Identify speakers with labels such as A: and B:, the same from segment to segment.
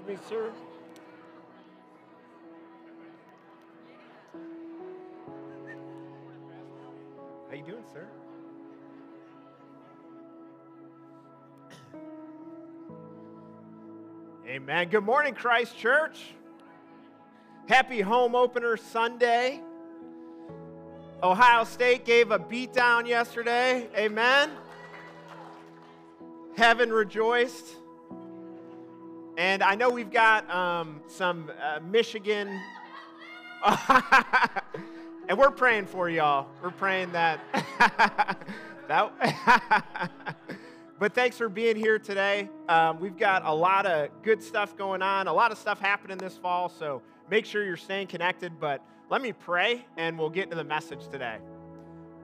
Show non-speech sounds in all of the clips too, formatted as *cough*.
A: Excuse me, sir. How you doing, sir? Amen. Good morning, Christ Church. Happy home opener Sunday. Ohio State gave a beatdown yesterday. Amen. Heaven rejoiced. And I know we've got um, some uh, Michigan. *laughs* and we're praying for y'all. We're praying that. *laughs* that *laughs* but thanks for being here today. Um, we've got a lot of good stuff going on, a lot of stuff happening this fall. So make sure you're staying connected. But let me pray and we'll get into the message today.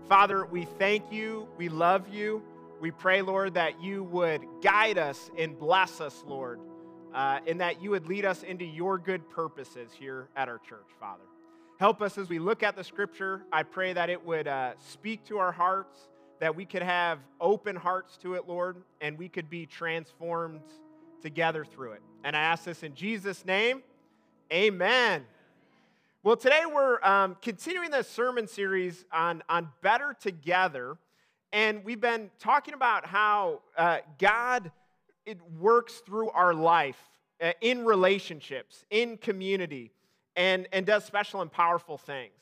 A: Father, we thank you. We love you. We pray, Lord, that you would guide us and bless us, Lord uh, and that you would lead us into your good purposes here at our church, Father. Help us as we look at the scripture. I pray that it would uh, speak to our hearts, that we could have open hearts to it, Lord, and we could be transformed together through it. And I ask this in Jesus' name. Amen. Well, today we're um, continuing the sermon series on, on Better Together. And we've been talking about how uh, God it works through our life uh, in relationships, in community, and, and does special and powerful things.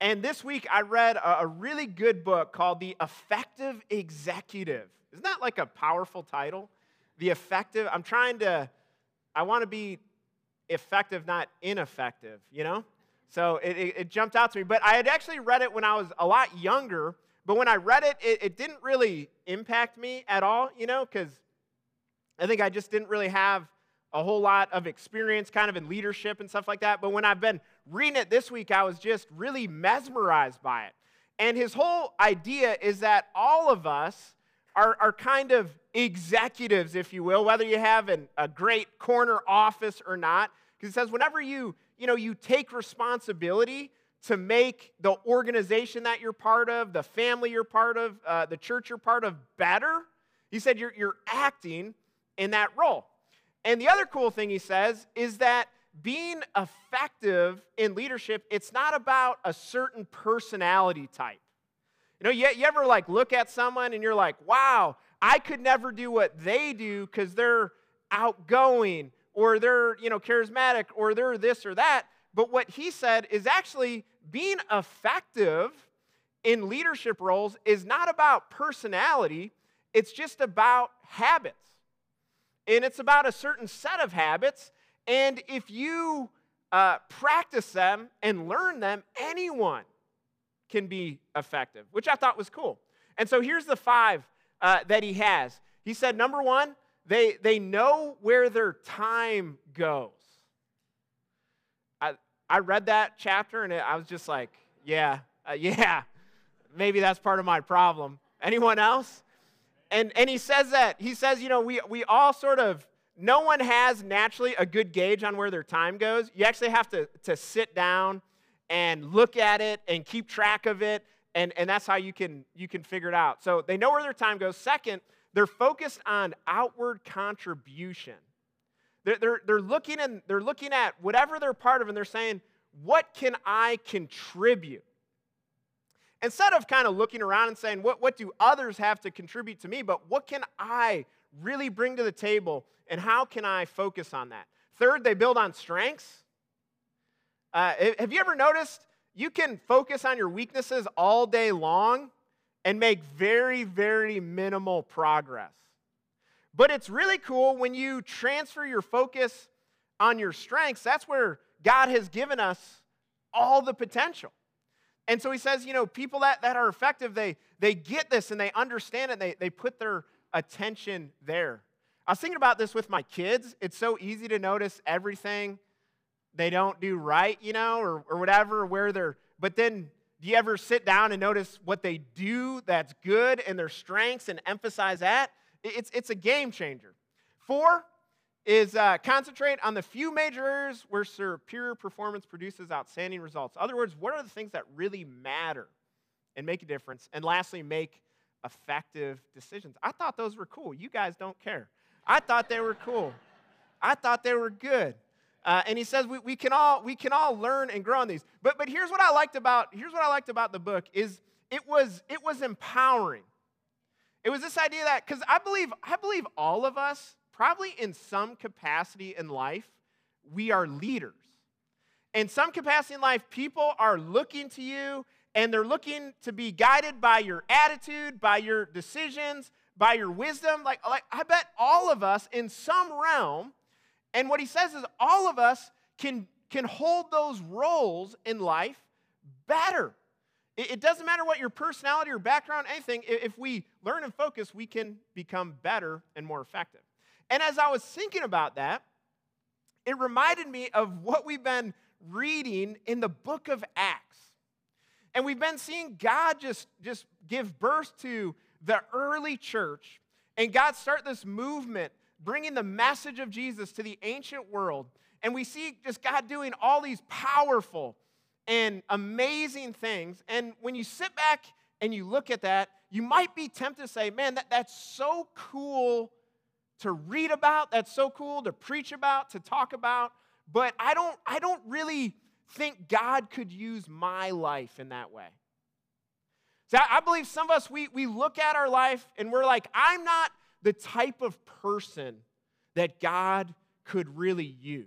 A: And this week I read a, a really good book called The Effective Executive. Isn't that like a powerful title? The Effective. I'm trying to, I want to be effective, not ineffective, you know? So it, it, it, jumped out to me. But I had actually read it when I was a lot younger. But when I read it, it, it didn't really impact me at all, you know, because I think I just didn't really have a whole lot of experience kind of in leadership and stuff like that. But when I've been reading it this week, I was just really mesmerized by it. And his whole idea is that all of us are, are kind of executives, if you will, whether you have an, a great corner office or not. Because it says whenever you, you know, you take responsibility to make the organization that you're part of, the family you're part of, uh, the church you're part of better, he said you're, you're acting in that role. And the other cool thing he says is that being effective in leadership, it's not about a certain personality type. You know, you, you ever like look at someone and you're like, wow, I could never do what they do because they're outgoing or they're, you know, charismatic or they're this or that. But what he said is actually being effective in leadership roles is not about personality, it's just about habits and it's about a certain set of habits. And if you uh, practice them and learn them, anyone can be effective, which I thought was cool. And so here's the five uh, that he has. He said, number one, they, they know where their time goes. I, I read that chapter and I was just like, yeah, uh, *laughs* yeah, maybe that's part of my problem. Anyone else? And, and he says that, he says, you know, we, we all sort of, no one has naturally a good gauge on where their time goes. You actually have to, to sit down and look at it and keep track of it, and, and that's how you can, you can figure it out. So they know where their time goes. Second, they're focused on outward contribution. They're, they're, they're, looking and they're looking at whatever they're part of, and they're saying, what can I contribute? Instead of kind of looking around and saying, what, what do others have to contribute to me, but what can I really bring to the table and how can I focus on that? Third, they build on strengths. Uh, have you ever noticed you can focus on your weaknesses all day long and make very, very minimal progress? But it's really cool when you transfer your focus on your strengths. That's where God has given us all the potential. And so he says, you know, people that, that are effective, they, they get this and they understand it, they, they put their attention there. I was thinking about this with my kids. It's so easy to notice everything they don't do right, you know, or, or whatever, where they're, but then do you ever sit down and notice what they do that's good and their strengths and emphasize that? It's, it's a game changer. Four, is uh, concentrate on the few major where superior performance produces outstanding results. In other words, what are the things that really matter and make a difference? And lastly, make effective decisions. I thought those were cool. You guys don't care. I thought they were cool. I thought they were good. Uh, and he says we, we, can all, we can all learn and grow on these. But, but here's what I liked about, here's what I liked about the book is it was, it was empowering. It was this idea that, because I believe, I believe all of us, probably in some capacity in life, we are leaders. In some capacity in life, people are looking to you and they're looking to be guided by your attitude, by your decisions, by your wisdom. Like, like I bet all of us in some realm, and what he says is all of us can, can hold those roles in life better. It, it doesn't matter what your personality or background, anything, if we learn and focus, we can become better and more effective. And as I was thinking about that, it reminded me of what we've been reading in the book of Acts. And we've been seeing God just, just give birth to the early church and God start this movement bringing the message of Jesus to the ancient world. And we see just God doing all these powerful and amazing things. And when you sit back and you look at that, you might be tempted to say, man, that, that's so cool to read about, that's so cool to preach about, to talk about, but I don't, I don't really think God could use my life in that way. See, I believe some of us, we, we look at our life and we're like, I'm not the type of person that God could really use.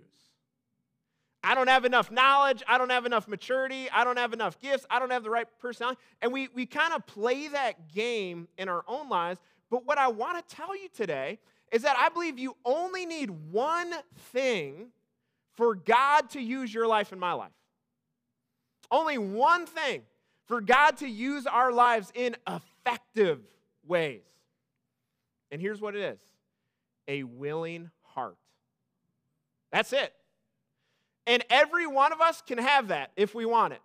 A: I don't have enough knowledge. I don't have enough maturity. I don't have enough gifts. I don't have the right personality. And we, we kind of play that game in our own lives. But what I want to tell you today is that I believe you only need one thing for God to use your life and my life. Only one thing for God to use our lives in effective ways. And here's what it is a willing heart. That's it. And every one of us can have that if we want it.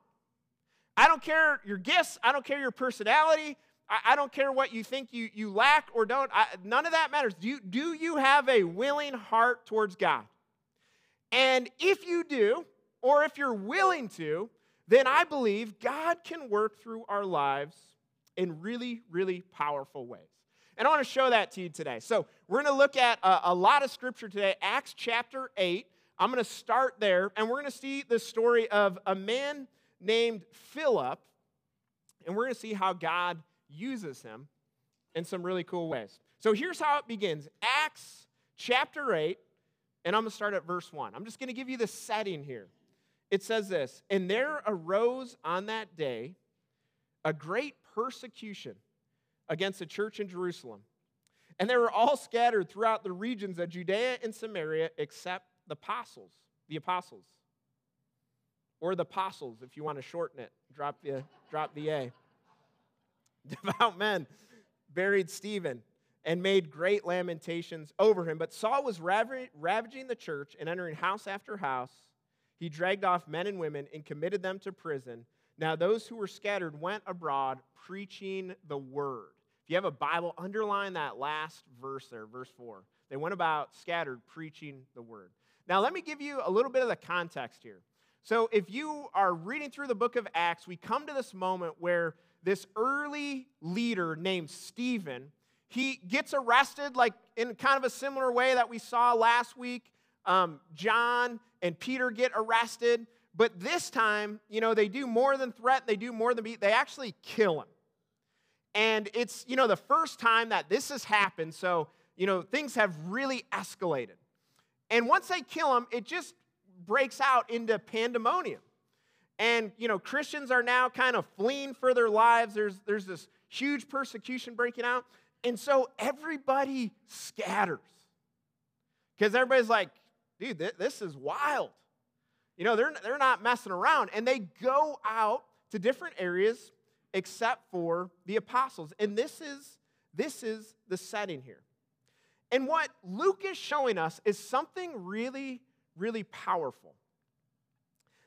A: I don't care your gifts, I don't care your personality, I, I don't care what you think you, you lack or don't. I, none of that matters. Do you, do you have a willing heart towards God? And if you do, or if you're willing to, then I believe God can work through our lives in really, really powerful ways. And I want to show that to you today. So, we're going to look at a, a lot of scripture today, Acts chapter 8. I'm going to start there, and we're going to see the story of a man named Philip, and we're going to see how God uses him in some really cool ways. So, here's how it begins Acts chapter 8, and I'm going to start at verse 1. I'm just going to give you the setting here. It says this And there arose on that day a great persecution against the church in Jerusalem. And they were all scattered throughout the regions of Judea and Samaria except the apostles, the apostles. Or the apostles, if you want to shorten it, drop the, drop the A. *laughs* Devout men buried Stephen and made great lamentations over him. But Saul was ravaging the church and entering house after house. He dragged off men and women and committed them to prison. Now, those who were scattered went abroad preaching the word. If you have a Bible, underline that last verse there, verse 4. They went about scattered preaching the word. Now, let me give you a little bit of the context here. So, if you are reading through the book of Acts, we come to this moment where this early leader named Stephen he gets arrested, like in kind of a similar way that we saw last week. Um, John and Peter get arrested, but this time, you know, they do more than threat, they do more than beat, they actually kill him. And it's, you know, the first time that this has happened, so, you know, things have really escalated. And once they kill him, it just breaks out into pandemonium. And, you know, Christians are now kind of fleeing for their lives. There's, there's this huge persecution breaking out. And so everybody scatters. Because everybody's like, dude, th- this is wild. You know, they're, they're not messing around. And they go out to different areas except for the apostles. And this is, this is the setting here. And what Luke is showing us is something really, really powerful.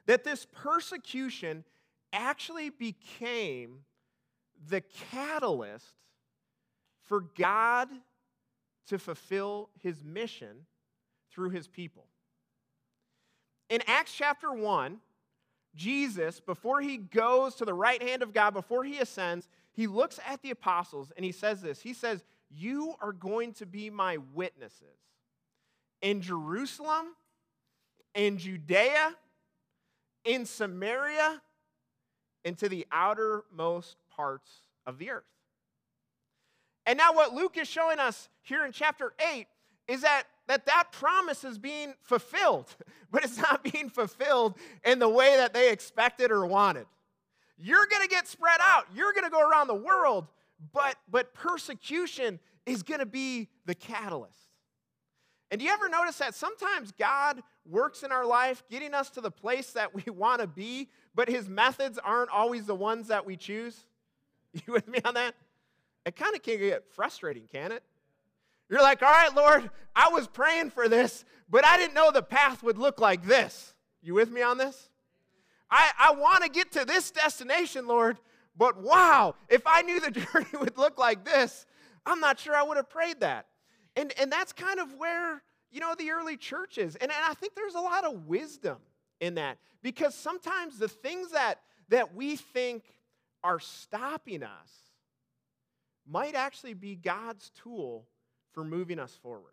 A: That this persecution actually became the catalyst for God to fulfill his mission through his people. In Acts chapter 1, Jesus, before he goes to the right hand of God, before he ascends, he looks at the apostles and he says this He says, You are going to be my witnesses in Jerusalem, in Judea, in Samaria, and to the outermost parts of the earth. And now, what Luke is showing us here in chapter 8 is that that, that promise is being fulfilled, *laughs* but it's not being fulfilled in the way that they expected or wanted. You're going to get spread out, you're going to go around the world, but, but persecution is going to be the catalyst. And do you ever notice that sometimes God works in our life getting us to the place that we *laughs* want to be, but his methods aren't always the ones that we choose? *laughs* You with me on that? It kind of can get frustrating, can it? You're like, all right, Lord, I was praying for this, but I didn't know the path would look like this. You with me on this? I, I want to get to this destination, Lord, but wow, if I knew the *laughs* journey would look like this, I'm not sure I would have prayed that. And, and that's kind of where, you know, the early church is. And, and I think there's a lot of wisdom in that because sometimes the things that, that we think are stopping us might actually be God's tool for moving us forward.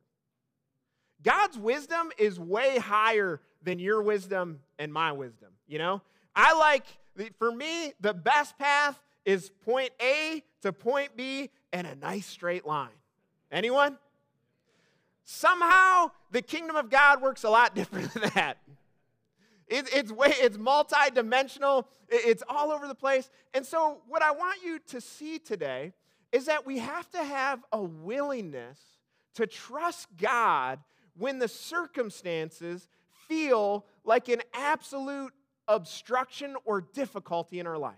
A: God's wisdom is way higher than your wisdom and my wisdom, you know? I like, for me, the best path is point A to point B and a nice straight line. Anyone? Somehow, the kingdom of God works a lot *laughs* different than that. It, it's way, it's multidimensional. It, it's all over the place. And so, what I want you to see today is that we have to have a willingness to trust God when the circumstances feel like an absolute obstruction or difficulty in our life.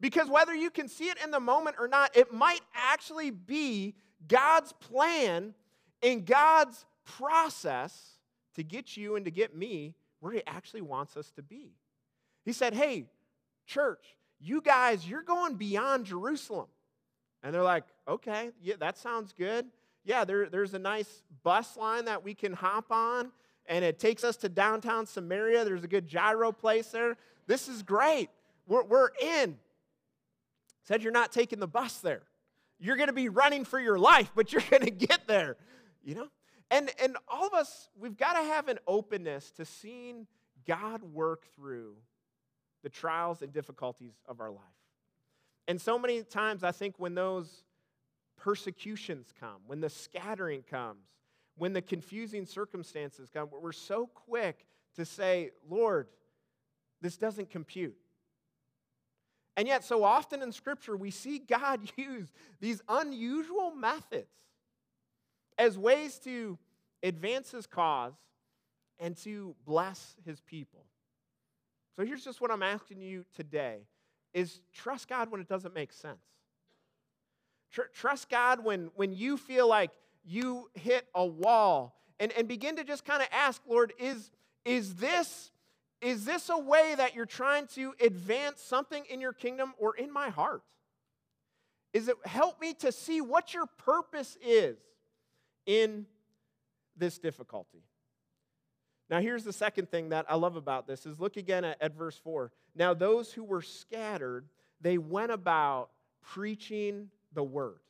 A: Because whether you can see it in the moment or not, it might actually be God's plan in God's process to get you and to get me where He actually wants us to be. He said, Hey, church, you guys, you're going beyond Jerusalem. And they're like, Okay, yeah, that sounds good. Yeah, there, there's a nice bus line that we can hop on, and it takes us to downtown Samaria. There's a good gyro place there. This is great. We're, we're in. Said you're not taking the bus there. You're going to be running for your life, but you're going *laughs* to get there you know? And, and all of us, we've got to have an openness to seeing God work through the trials and difficulties of our life. And so many times, I think when those persecutions come, when the scattering comes, when the confusing circumstances come, we're so quick to say, Lord, this doesn't compute. And yet, so often in Scripture, we see God *laughs* use these unusual methods as ways to advance his cause and to bless his people. So here's just what I'm asking you today is trust God when it doesn't make sense. Tr- trust God when, when you feel like you hit a wall and, and begin to just kind of ask, Lord, is, is, this, is this a way that you're trying to advance something in your kingdom or in my heart? Is it help me to see what your purpose is? In this difficulty. Now, here's the second thing that I love about this is look again at, at verse 4. Now, those who were scattered, they went about preaching the word.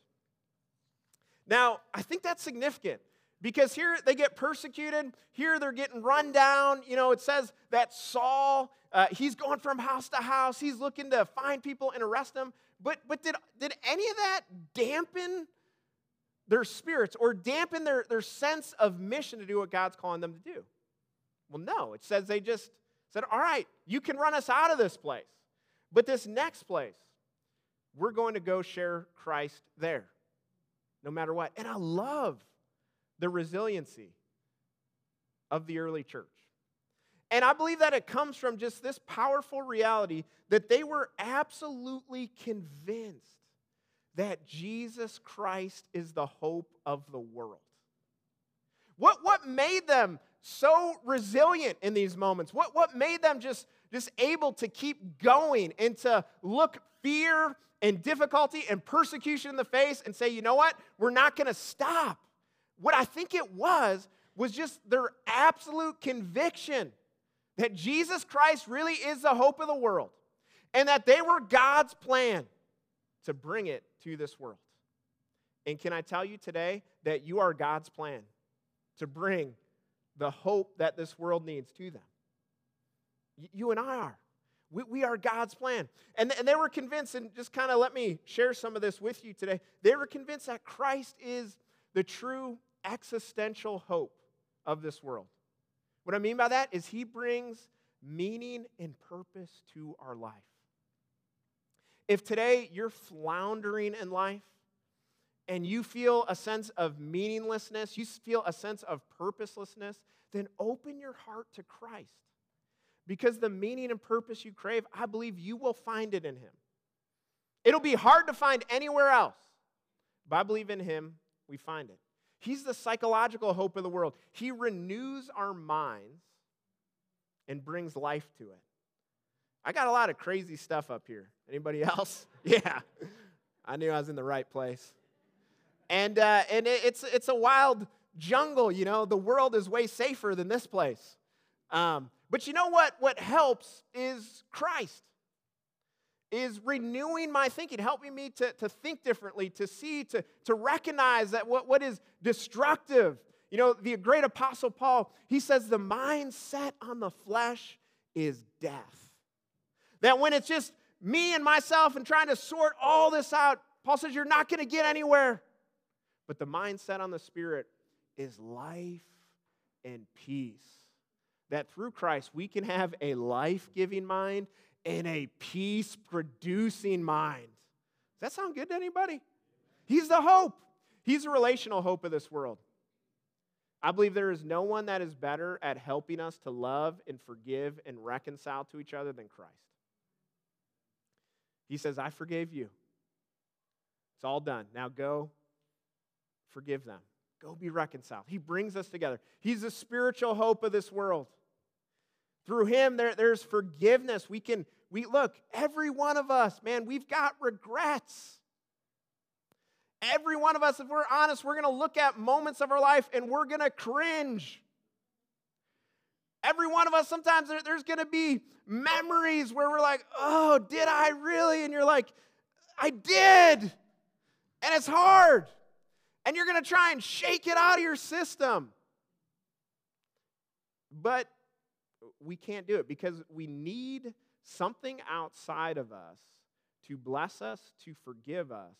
A: Now, I think that's significant because here they get persecuted. Here they're getting run down. You know, it says that Saul, uh, he's going from house to house. He's looking to find people and arrest them. But, but did, did any of that dampen their spirits or dampen their, their sense of mission to do what God's calling them to do? Well, no. It says they just said, All right, you can run us out of this place. But this next place, we're going to go share Christ there, no matter what. And I love the resiliency of the early church. And I believe that it comes from just this powerful reality that they were absolutely convinced that Jesus Christ is the hope of the world. What, what made them so resilient in these moments? What, what made them just, just able to keep going and to look fear and difficulty and persecution in the face and say, you know what? We're not going to stop. What I think it was, was just their absolute conviction that Jesus Christ really is the hope of the world and that they were God's plan to bring it to this world. And can I tell you today that you are God's plan to bring the hope that this world needs to them. You and I are. We, we are God's plan. And, and they were convinced, and just kind of let me share some of this with you today. They were convinced that Christ is the true existential hope of this world. What I mean by that is he brings meaning and purpose to our life. If today you're floundering in life and you feel a sense of meaninglessness, you feel a sense of purposelessness, then open your heart to Christ. Because the meaning and purpose you crave, I believe you will find it in Him. It'll be hard to find anywhere else, but I believe in Him, we find it. He's the psychological hope of the world. He renews our minds and brings life to it. I got a lot of crazy stuff up here. Anybody *laughs* else? yeah. I knew I was in the right place. And, uh, and it, it's, it's a wild jungle, you know. The world is way safer than this place. Um, but you know what? What helps is Christ, is renewing my thinking, helping me to, to think differently, to see, to, to recognize that what, what is destructive. You know, the great apostle Paul, he says the mind set on the flesh is death. That when it's just me and myself and trying to sort all this out, Paul says you're not going to get anywhere. But the mindset on the spirit is life and peace that through Christ we can have a life giving mind and a peace producing mind. Does that sound good to anybody? He's the hope, He's the relational hope of this world. I believe there is no one that is better at helping us to love and forgive and reconcile to each other than Christ. He says, I forgave you. It's all done. Now go forgive them. Go be reconciled. He brings us together. He's the spiritual hope of this world. Through him, there, there's forgiveness. We can, we look, every one of us, man, we've got regrets. Every one of us, if we're honest, we're going to look at moments of our life and we're going to cringe. Every one of us, sometimes there, there's going to be memories where we're like, oh, did I really? And you're like, I did. And it's hard. And you're going to try and shake it out of your system. But we can't do it because we need something outside of us to bless us, to forgive us,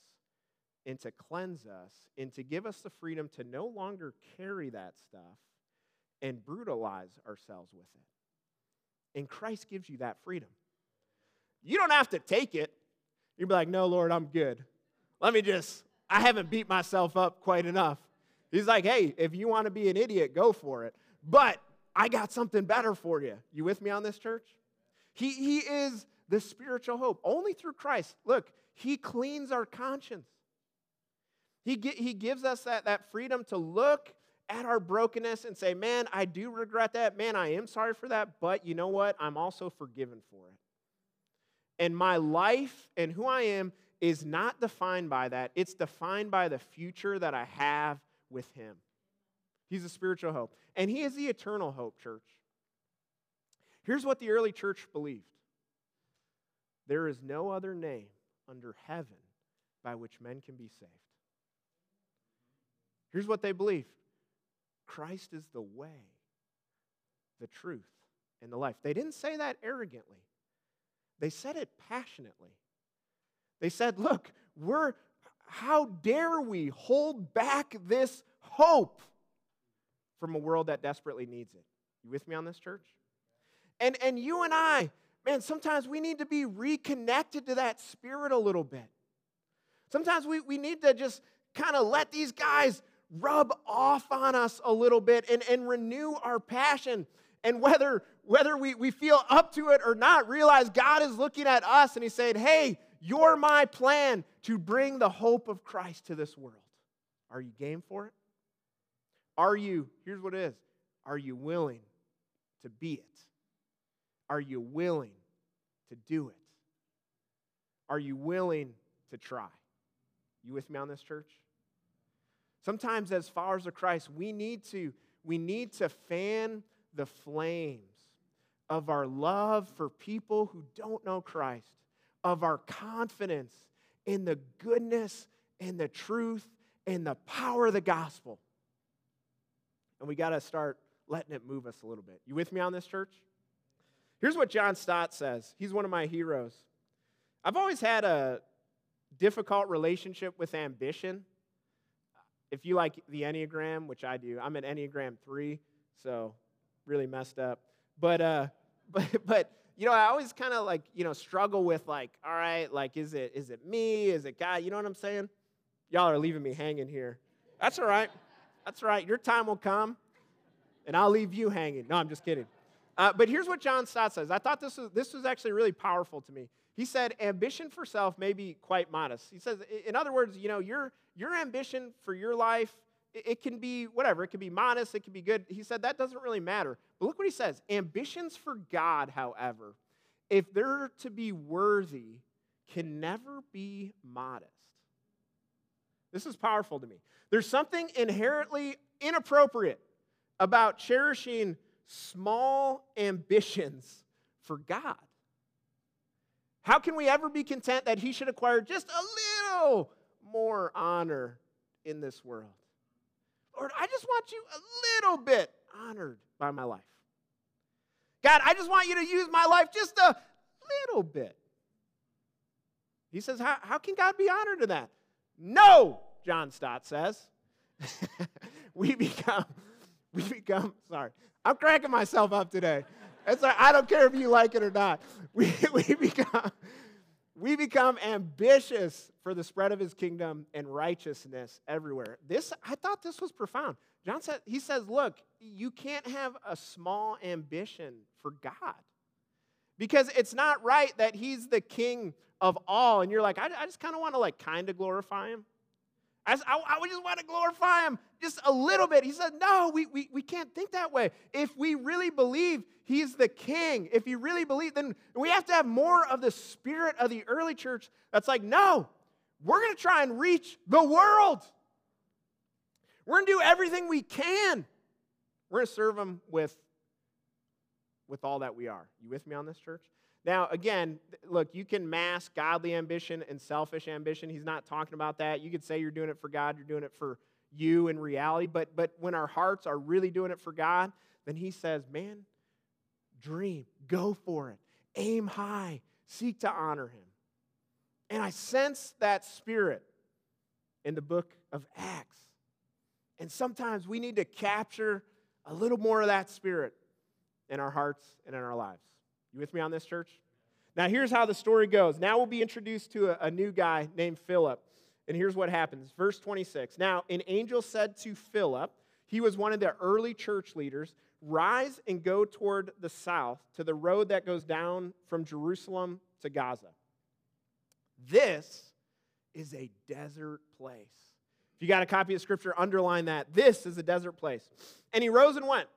A: and to cleanse us, and to give us the freedom to no longer carry that stuff and brutalize ourselves with it. And Christ gives you that freedom. You don't have to take it. You'd be like, no, Lord, I'm good. Let me just, I haven't beat myself up quite enough. He's like, hey, if you want to be an idiot, go for it. But I got something better for you. You with me on this, church? He, he is the spiritual hope. Only through Christ. Look, He cleans our conscience. He, he gives us that, that freedom to look at our brokenness and say, Man, I do regret that. Man, I am sorry for that. But you know what? I'm also forgiven for it. And my life and who I am is not defined by that, it's defined by the future that I have with Him. He's a spiritual hope. And He is the eternal hope, church. Here's what the early church believed there is no other name under heaven by which men can be saved. Here's what they believed Christ is the way, the truth, and the life. They didn't say that arrogantly, they said it passionately. They said, Look, we're, how dare we hold back this hope from a world that desperately needs it? You with me on this, church? And, and you and I, man, sometimes we need to be reconnected to that spirit a little bit. Sometimes we, we need to just kind of let these guys rub off on us a little bit and, and renew our passion. And whether, whether we, we feel up to it or not, realize God is looking at us and He's saying, Hey, you're my plan to bring the hope of Christ to this world. Are you game for it? Are you, here's what it is, are you willing to be it? Are you willing to do it? Are you willing to try? You with me on this, church? Sometimes, as followers of Christ, we need to, we need to fan the flames of our love for people who don't know Christ, of our confidence in the goodness and the truth and the power of the gospel. and we got to start letting it move us a little bit. You with me on this, church? Here's what John Stott says. He's one of my heroes. I've always had a difficult relationship with ambition. If you like the Enneagram, which I do, I'm an Enneagram 3, so really messed up. But, uh, *laughs* but, but you know, I always kind of like, you know, struggle with like, all right, like, is it, is it me? Is it God? You know what I'm saying? Y'all are leaving me hanging here. That's all right. That's right. Your time will come, and I'll leave you hanging. No, I'm just kidding. Uh, but here's what John Stott says. I thought this was, this was actually really powerful to me. He said, ambition for self may be quite modest. He says, in other words, you know, your, your ambition for your life, it, can be whatever. It can be modest, it can be good. He said, that doesn't really matter. But look what he says. Ambitions for God, however, if they're to be worthy, can never be modest. This is powerful to me. There's something inherently inappropriate about cherishing small ambitions for God. How can we ever be content that He should acquire just a little more honor in this world? Lord, I just want you a little bit honored by my life. God, I just want you to use my life just a little bit. He says, How, how can God be honored in that? No, John Stott says. *laughs* we become, we become, sorry, I'm cracking myself up today. It's like, I don't care if you like it or not. We, *laughs* we, become, we become ambitious for the spread of his kingdom and righteousness everywhere. This, I thought this was profound. John said, he says, look, you can't have a small ambition for God. Because it's not right that he's the king of all, and you're like, I, I just kind of want to like kind of glorify him. I, I, I just want to glorify him just a little bit. He said, No, we, we, we can't think that way. If we really believe he's the king, if you really believe, then we have to have more of the spirit of the early church that's like, No, we're going to try and reach the world. We're going to do everything we can. We're going to serve him with, with all that we are. You with me on this, church? Now, again, look, you can mask godly ambition and selfish ambition. He's not talking about that. You could say you're doing it for God, you're doing it for you in reality. But, but when our hearts are really doing it for God, then He says, man, dream, go for it, aim high, seek to honor Him. And I sense that spirit in the book of Acts. And sometimes we need to capture a little more of that spirit in our hearts and in our lives. You with me on this, church? Now, here's how the story goes. Now we'll be introduced to a, a new guy named Philip. And here's what happens. Verse 26. Now, an angel said to Philip, he was one of the early church leaders, rise and go toward the south to the road that goes down from Jerusalem to Gaza. This is a desert place. If you got a copy of scripture, underline that. This is a desert place. And he rose and went.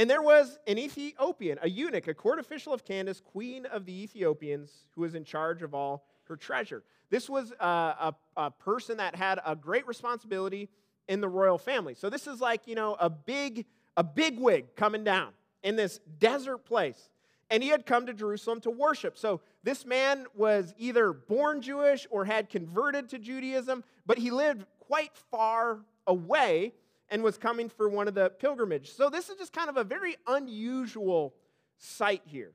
A: And there was an Ethiopian, a eunuch, a court official of Candace, queen of the Ethiopians, who was in charge of all her treasure. This was a, a, a person that had a great responsibility in the royal family. So this is like, you know, a big, a big wig coming down in this desert place. And he had come to Jerusalem to worship. So this man was either born Jewish or had converted to Judaism, but he lived quite far away and was coming for one of the pilgrimage. So this is just kind of a very unusual sight here.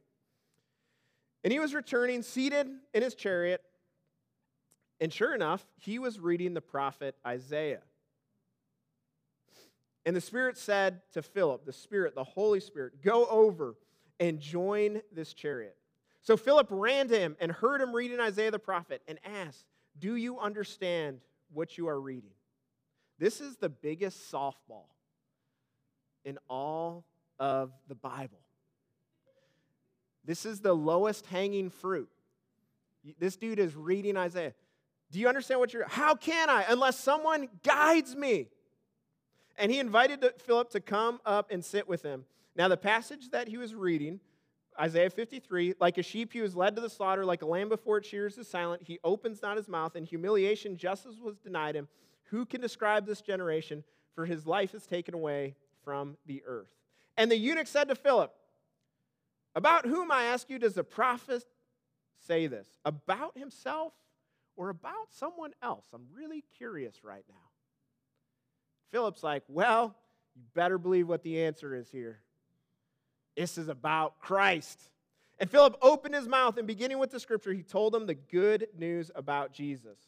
A: And he was returning, seated in his chariot, and sure enough, he was reading the prophet Isaiah. And the Spirit said to Philip, the Spirit, the Holy Spirit, go over and join this chariot. So Philip ran to him and heard him reading Isaiah the prophet and asked, Do you understand what you are reading? This is the biggest softball in all of the Bible. This is the lowest hanging fruit. This dude is reading Isaiah. Do you understand what you're? How can I unless someone guides me? And he invited Philip to come up and sit with him. Now, the passage that he was reading, Isaiah 53, like a sheep he was led to the slaughter, like a lamb before it shears is silent, he opens not his mouth, and humiliation, justice was denied him. Who can describe this generation? For his life is taken away from the earth. And the eunuch said to Philip, About whom, I ask you, does the prophet say this? About himself or about someone else? I'm really curious right now. Philip's like, Well, You better believe what the answer is here. This is about Christ. And Philip opened his mouth, and beginning with the scripture, he told them the good news about Jesus.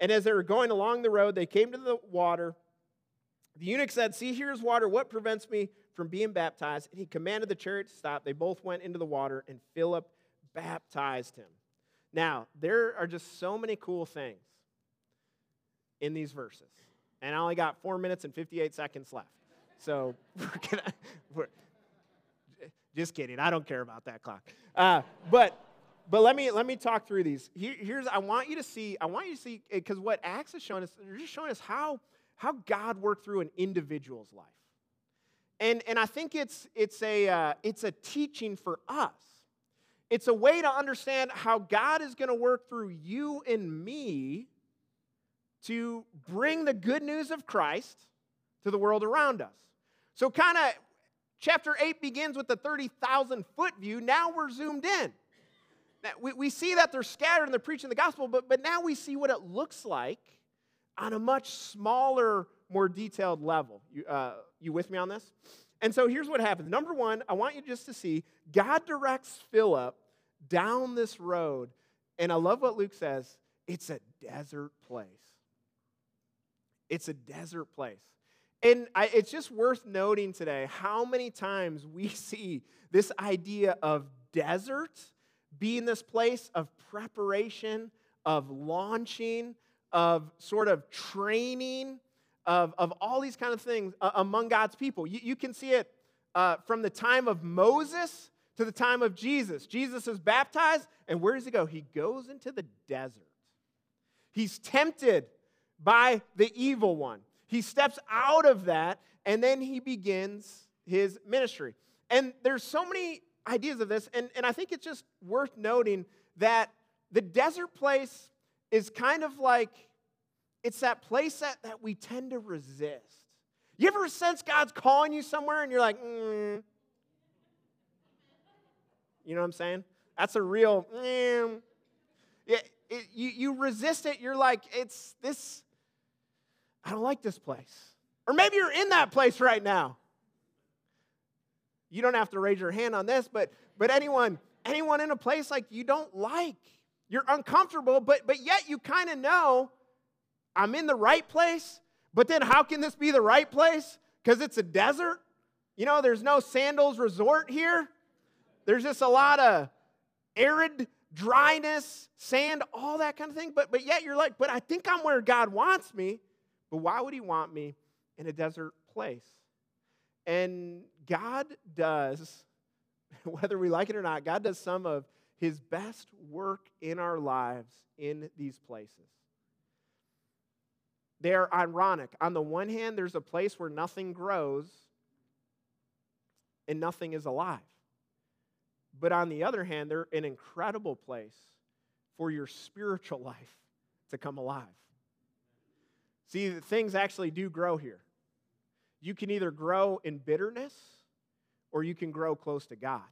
A: And as they were going along the road, they came to the water. The eunuch said, See, here's water. What prevents me from being baptized? And he commanded the chariot to stop. They both went into the water, and Philip baptized him. Now, there are just so many cool things in these verses. And I only got four minutes and 58 seconds left. So *laughs* we're gonna, we're, just kidding. I don't care about that clock. Uh, but but let me let me talk through these. Here, here's I want you to see. I want you to see because what Acts is showing us. They're just showing us how how God worked through an individual's life. And and I think it's it's a uh, it's a teaching for us. It's a way to understand how God is going to work through you and me to bring the good news of Christ to the world around us. So, kind of, chapter 8 begins with the 30,000 foot view. Now we're zoomed in. Now, we, we see that they're scattered and they're preaching the gospel, but, but now we see what it looks like on a much smaller, more detailed level. You, uh, you with me on this? And so here's what happens. Number one, I want you just to see God directs Philip down this road. And I love what Luke says it's a desert place. It's a desert place. And I, it's just worth noting today how many times we *laughs* see this idea of desert being this place of preparation, of launching, of sort of training, of, of all these kind of things uh, among God's people. You, you can see it uh, from the time of Moses to the time of Jesus. Jesus is baptized, and where does he go? He goes into the desert. He's tempted by the evil one. He steps out of that, and then he begins his ministry. And there's so many ideas of this, and, and I think it's just worth noting that the desert place is kind of like it's that place that, that we tend to resist. You ever sense God's calling you somewhere and you're like, mm, you know what I'm saying? That's a real, mm. yeah, it, you, you resist it. You're like, it's this, I don't like this place. Or maybe you're in that place right now. You don't have to raise your hand on this, but, but anyone, anyone in a place like you don't like, you're uncomfortable, but, but yet you kind of know I'm in the right place, but then how can this be the right place? Because it's a desert. You know, there's no sandals resort here. There's just a lot of arid dryness, sand, all that kind of thing. But, but yet you're like, but I think I'm where God wants me. But why would He want me in a desert place? And God does, *laughs* whether we like it or not, God does some of His best work in our lives in these places. They're ironic. On the one hand, there's a place where nothing grows and nothing is alive. But on the other hand, they're an incredible place for your spiritual life to come alive. See, things actually do grow here. You can either grow in bitterness or you can grow close to God.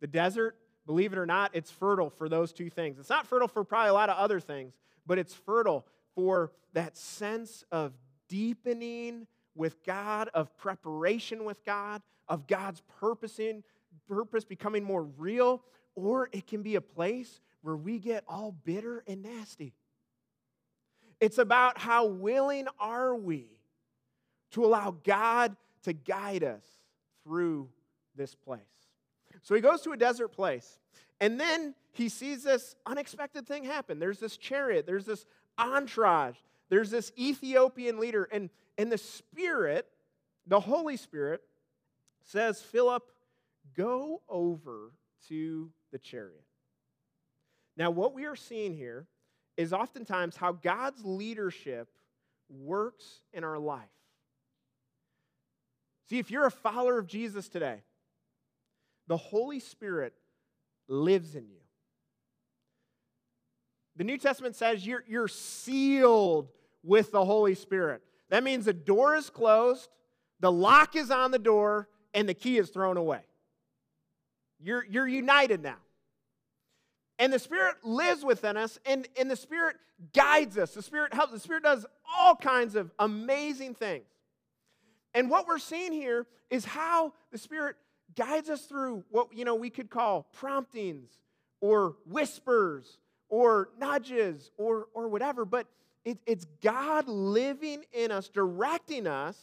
A: The desert, believe it or not, it's fertile for those two things. It's not fertile for probably a lot of other things, but it's fertile for that sense of deepening with God, of preparation with God, of God's purposing purpose becoming more real, or it can be a place where we get all bitter and nasty. It's about how willing are we to allow God to guide us through this place. So he goes to a desert place, and then he sees this unexpected thing happen. There's this chariot, there's this entourage, there's this Ethiopian leader, and, and the Spirit, the Holy Spirit, says, Philip, Go over to the chariot. Now, what we are seeing here is oftentimes how God's leadership works in our life. See, if you're a follower of Jesus today, the Holy Spirit lives in you. The New Testament says you're, you're sealed with the Holy Spirit. That means the door is closed, the lock is on the door, and the key is thrown away. You're, you're united now. And the Spirit lives within us, and, and the Spirit guides us. The Spirit helps. The Spirit does all kinds of amazing things. And what we're seeing here is how the Spirit guides us through what you know we could call promptings or whispers or nudges or, or whatever, but it, it's God living in us, directing us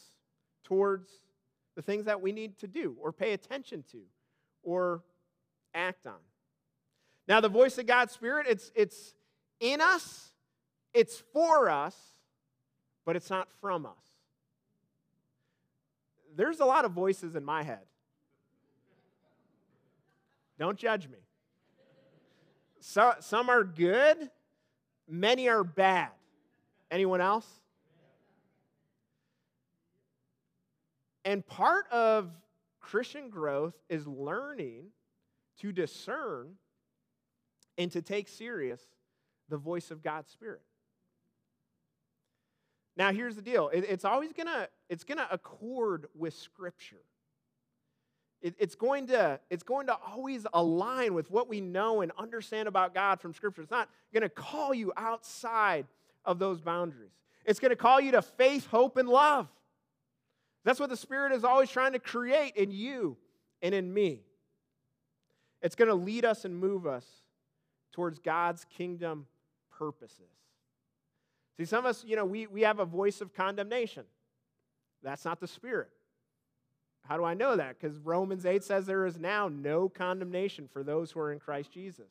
A: towards the things that we need to do or pay attention to or act on. Now, the voice of God's Spirit, it's, it's in us, it's for us, but it's not from us. There's a lot of voices in my head. Don't judge me. So, some are good, many are bad. Anyone else? And part of Christian growth is learning to discern and to take serious the voice of God's Spirit. Now, here's the deal. it's always gonna, it's gonna accord with Scripture. it's, going to, it's going to always align with what we know and understand about God from Scripture. It's not gonna call you outside of those boundaries. It's gonna call you to faith, hope, and love. That's what the Spirit is always trying to create in you and in me. It's going to lead us and move us towards God's kingdom purposes. See, some of us, you know, we, we have a voice of condemnation. That's not the Spirit. How do I know that? Because Romans 8 says there is now no condemnation for those who are in Christ Jesus.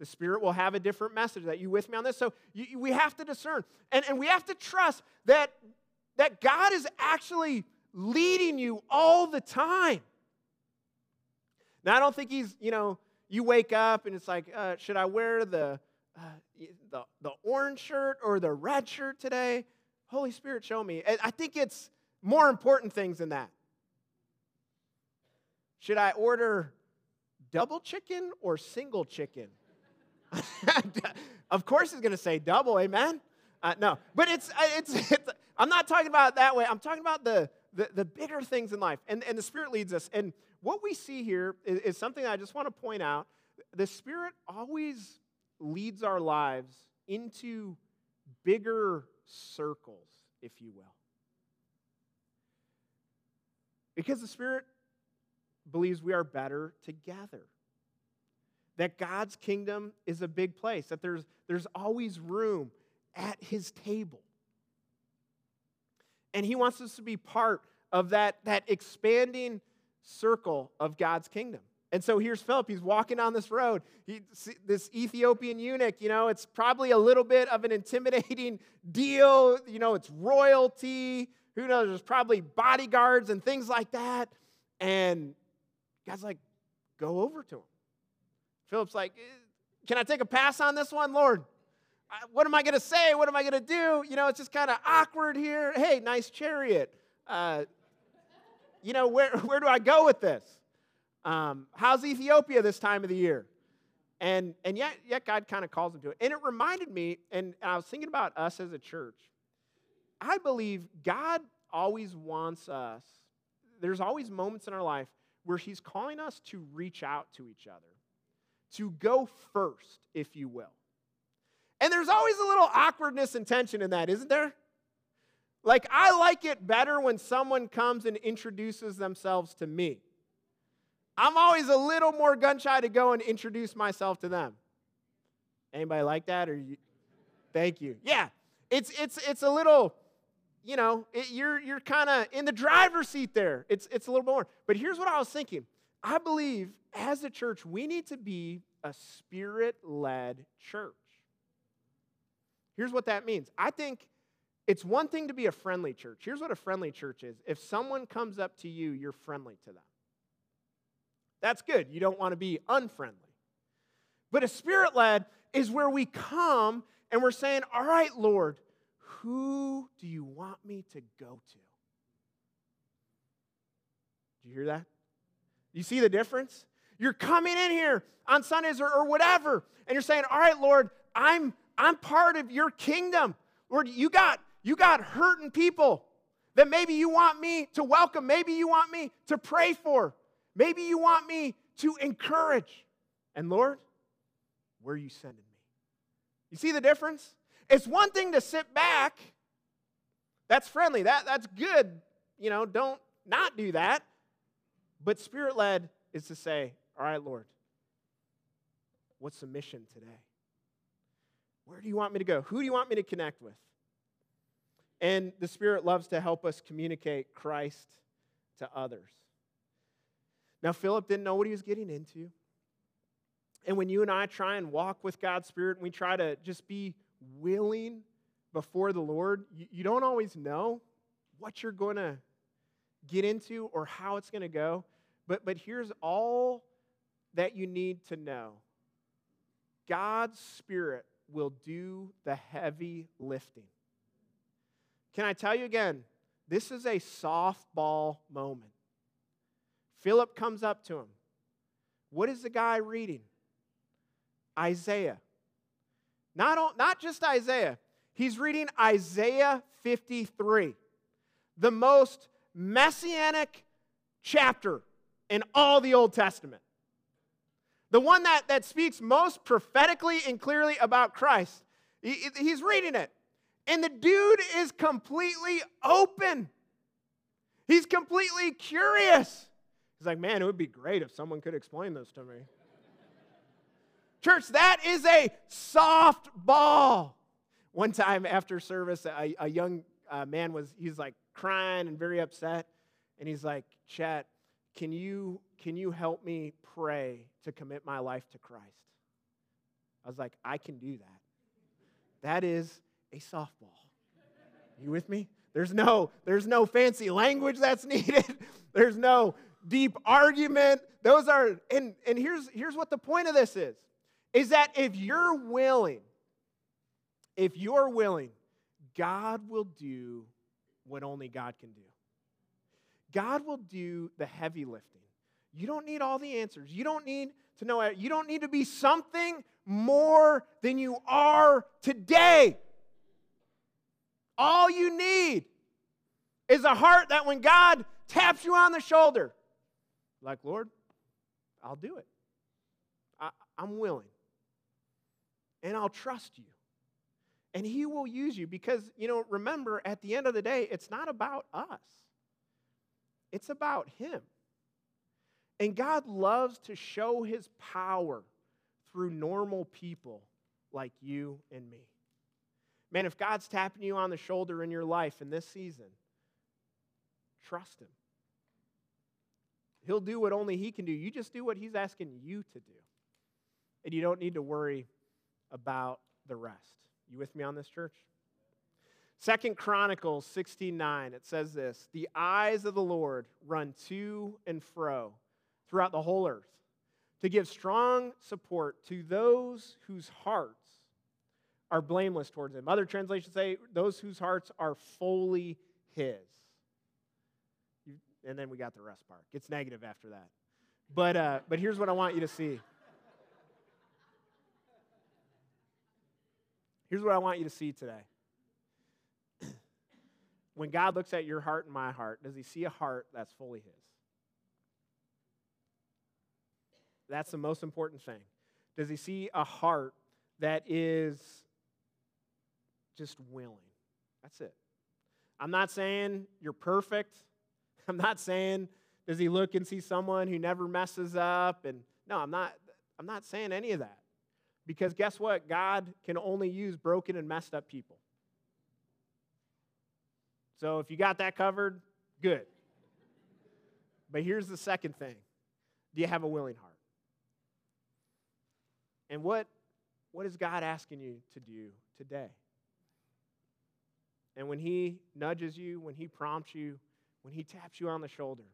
A: The Spirit will have a different message. That you with me on this? So you, we have to discern. And, and we have to trust that that God is actually leading you all the time. Now, I don't think He's, you know, you wake up and it's like, uh, should I wear the, uh, the, the orange shirt or the red shirt today? Holy Spirit, show me. I think it's more important things than that. Should I order double chicken or single chicken? *laughs* of course, he's going to say double, amen? Uh, no, but it's, it's, it's, I'm not talking about it that way. I'm talking about the, the, the bigger things in life. And, and the Spirit leads us. And what we see here is, is something I just want to point out. The Spirit always leads our lives into bigger circles, if you will. Because the Spirit believes we are better together. That God's kingdom is a big place, that there's, there's always room at His table. And He wants us to be part of that, that expanding circle of God's kingdom. And so here's Philip. He's walking down this road. He, this Ethiopian eunuch, you know, it's probably a little bit of an intimidating *laughs* deal. You know, it's royalty. Who knows? There's probably bodyguards and things like that. And God's like, go over to him. Philip's like, eh, can I take a pass on this one, Lord? what am I going to say? What am I going to do? You know, it's just kind of awkward here. Hey, nice chariot. Uh, you know, where, *laughs* where do I go with this? Um, how's Ethiopia this time of the year? And, and yet, yet God kind of calls him to it. And it reminded me, and I was thinking about us as a church. I believe God always wants us, there's always moments in our life where He's calling us to reach out to each other, to go first, if you will. And there's always a little awkwardness and tension in that, isn't there? Like, I like it better when someone comes and introduces themselves to me. I'm always a little more gun shy to go and introduce myself to them. Anybody like that? Or you? Thank you. Yeah, it's it's it's a little, you know, it, you're you're kind of in the driver's seat there. It's it's a little more. But here's what I was thinking. I believe as a church we need to be a spirit-led church. Here's what that means. I think it's one thing to be a friendly church. Here's what a friendly church is if someone comes up to you, you're friendly to them. That's good. You don't want to be unfriendly. But a spirit led is where we come and we're saying, All right, Lord, who do you want me to go to? Do you hear that? You see the difference? You're coming in here on Sundays or, or whatever, and you're saying, All right, Lord, I'm I'm part of your kingdom. Lord, you got, you got hurting people that maybe you want me to welcome, maybe you want me to pray for, maybe you want me to encourage. And Lord, where are you sending me? You see the difference? It's one thing to sit back. That's friendly. That, that's good. you know, don't not do that. But spirit led is to say, all right, Lord, what's the mission today? Where do you want me to go? Who do you want me to connect with? And the Spirit loves to help us communicate Christ to others. Now, Philip didn't know what he was getting into. And when you and I try and walk with God's Spirit and we try to just be willing before the Lord, you, you don't always know what you're going to get into or how it's going to go. But, but here's all that you need to know God's Spirit will do the heavy lifting. Can I tell you again? This is a softball moment. Philip comes up to him. What is the guy reading? Isaiah. Not, not just Isaiah, he's reading Isaiah 53, the most messianic chapter in all the Old Testament. The one that, that speaks most prophetically and clearly about Christ. He, he's reading it. And the dude is completely open. He's completely curious. He's like, man, it would be great if someone could explain this to me. Church, that is a soft ball. One time after service, a, a young uh, man was, he's like crying and very upset. And he's like, Chet, can you, can you help me pray to commit my life to Christ? I was like, I can do that. That is a softball. You with me? There's no, there's no fancy language that's *laughs* needed. There's no deep argument. Those are, and, and here's, here's what the point of this is is that if you're willing, if you're willing, God will do what only God can do. God will do the heavy lifting. You don't need all the answers. You don't need to know, you don't need to be something more than you are today. All you need is a heart that when God taps you on the shoulder, like, Lord, I'll do it. I, am willing and I'll trust you. And He will use you because, you know, remember, at the end of the day, it's not about us, it's about Him. And God loves to show His power through normal people like you and me. Man, if God's tapping you on the shoulder in your life in this season, trust Him. He'll do what only He can do. You just do what He's asking you to do. And you don't need to worry about the rest. You with me on this, church? Second Chronicles 16:9 it says this, "The eyes of the Lord run to and fro throughout the whole earth to give strong support to those whose hearts are blameless towards him." Other translations say those whose hearts are fully his. And then we got the rest part. Gets negative after that. But uh, but here's what I want you to see. Here's what I want you to see today. *clears throat* when God looks at your heart and my heart, does he see a heart that's fully his? That's the most important thing. Does he see a heart that is just willing? That's it. I'm not saying you're perfect. I'm not saying does he look and see someone who never messes up and no, I'm not I'm not saying any of that. Because guess what? God can only use broken and messed up people. So if you got that covered, good. But here's the second thing Do you have a willing heart? And what, what is God asking you to do today? And when He nudges you, when He prompts you, when He taps you on the shoulder,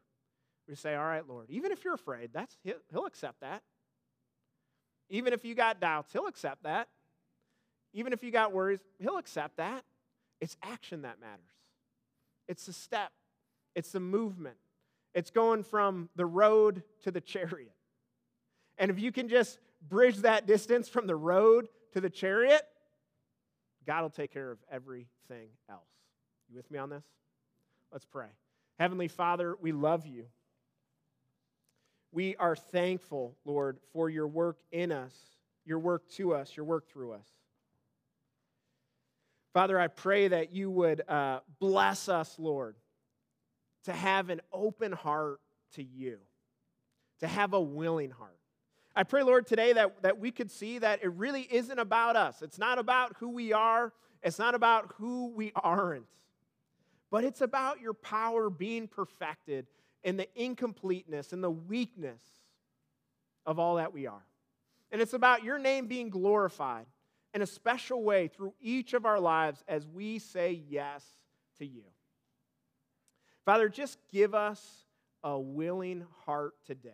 A: we say, All right, Lord, even if you're afraid, that's, he'll, accept that. Even if you got doubts, He'll accept that. Even if you got worries, He'll accept that. It's action that matters. It's the step, it's the movement. It's going from the road to the chariot. And if you can just bridge that distance from the road to the chariot, God will take care of everything else. You with me on this? Let's pray. Heavenly Father, we love you. We are thankful, Lord, for your work in us, your work to us, your work through us. Father, I pray that you would uh, bless us, Lord, to have an open heart to you, to have a willing heart. I pray, Lord, today that, that we could see that it really isn't about us. It's not about who we are, it's not about who we aren't, but it's about your power being perfected in the incompleteness and the weakness of all that we are. And it's about your name being glorified in a special way through each of our lives as we say yes to you. Father, just give us a willing heart today.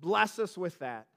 A: Bless us with that.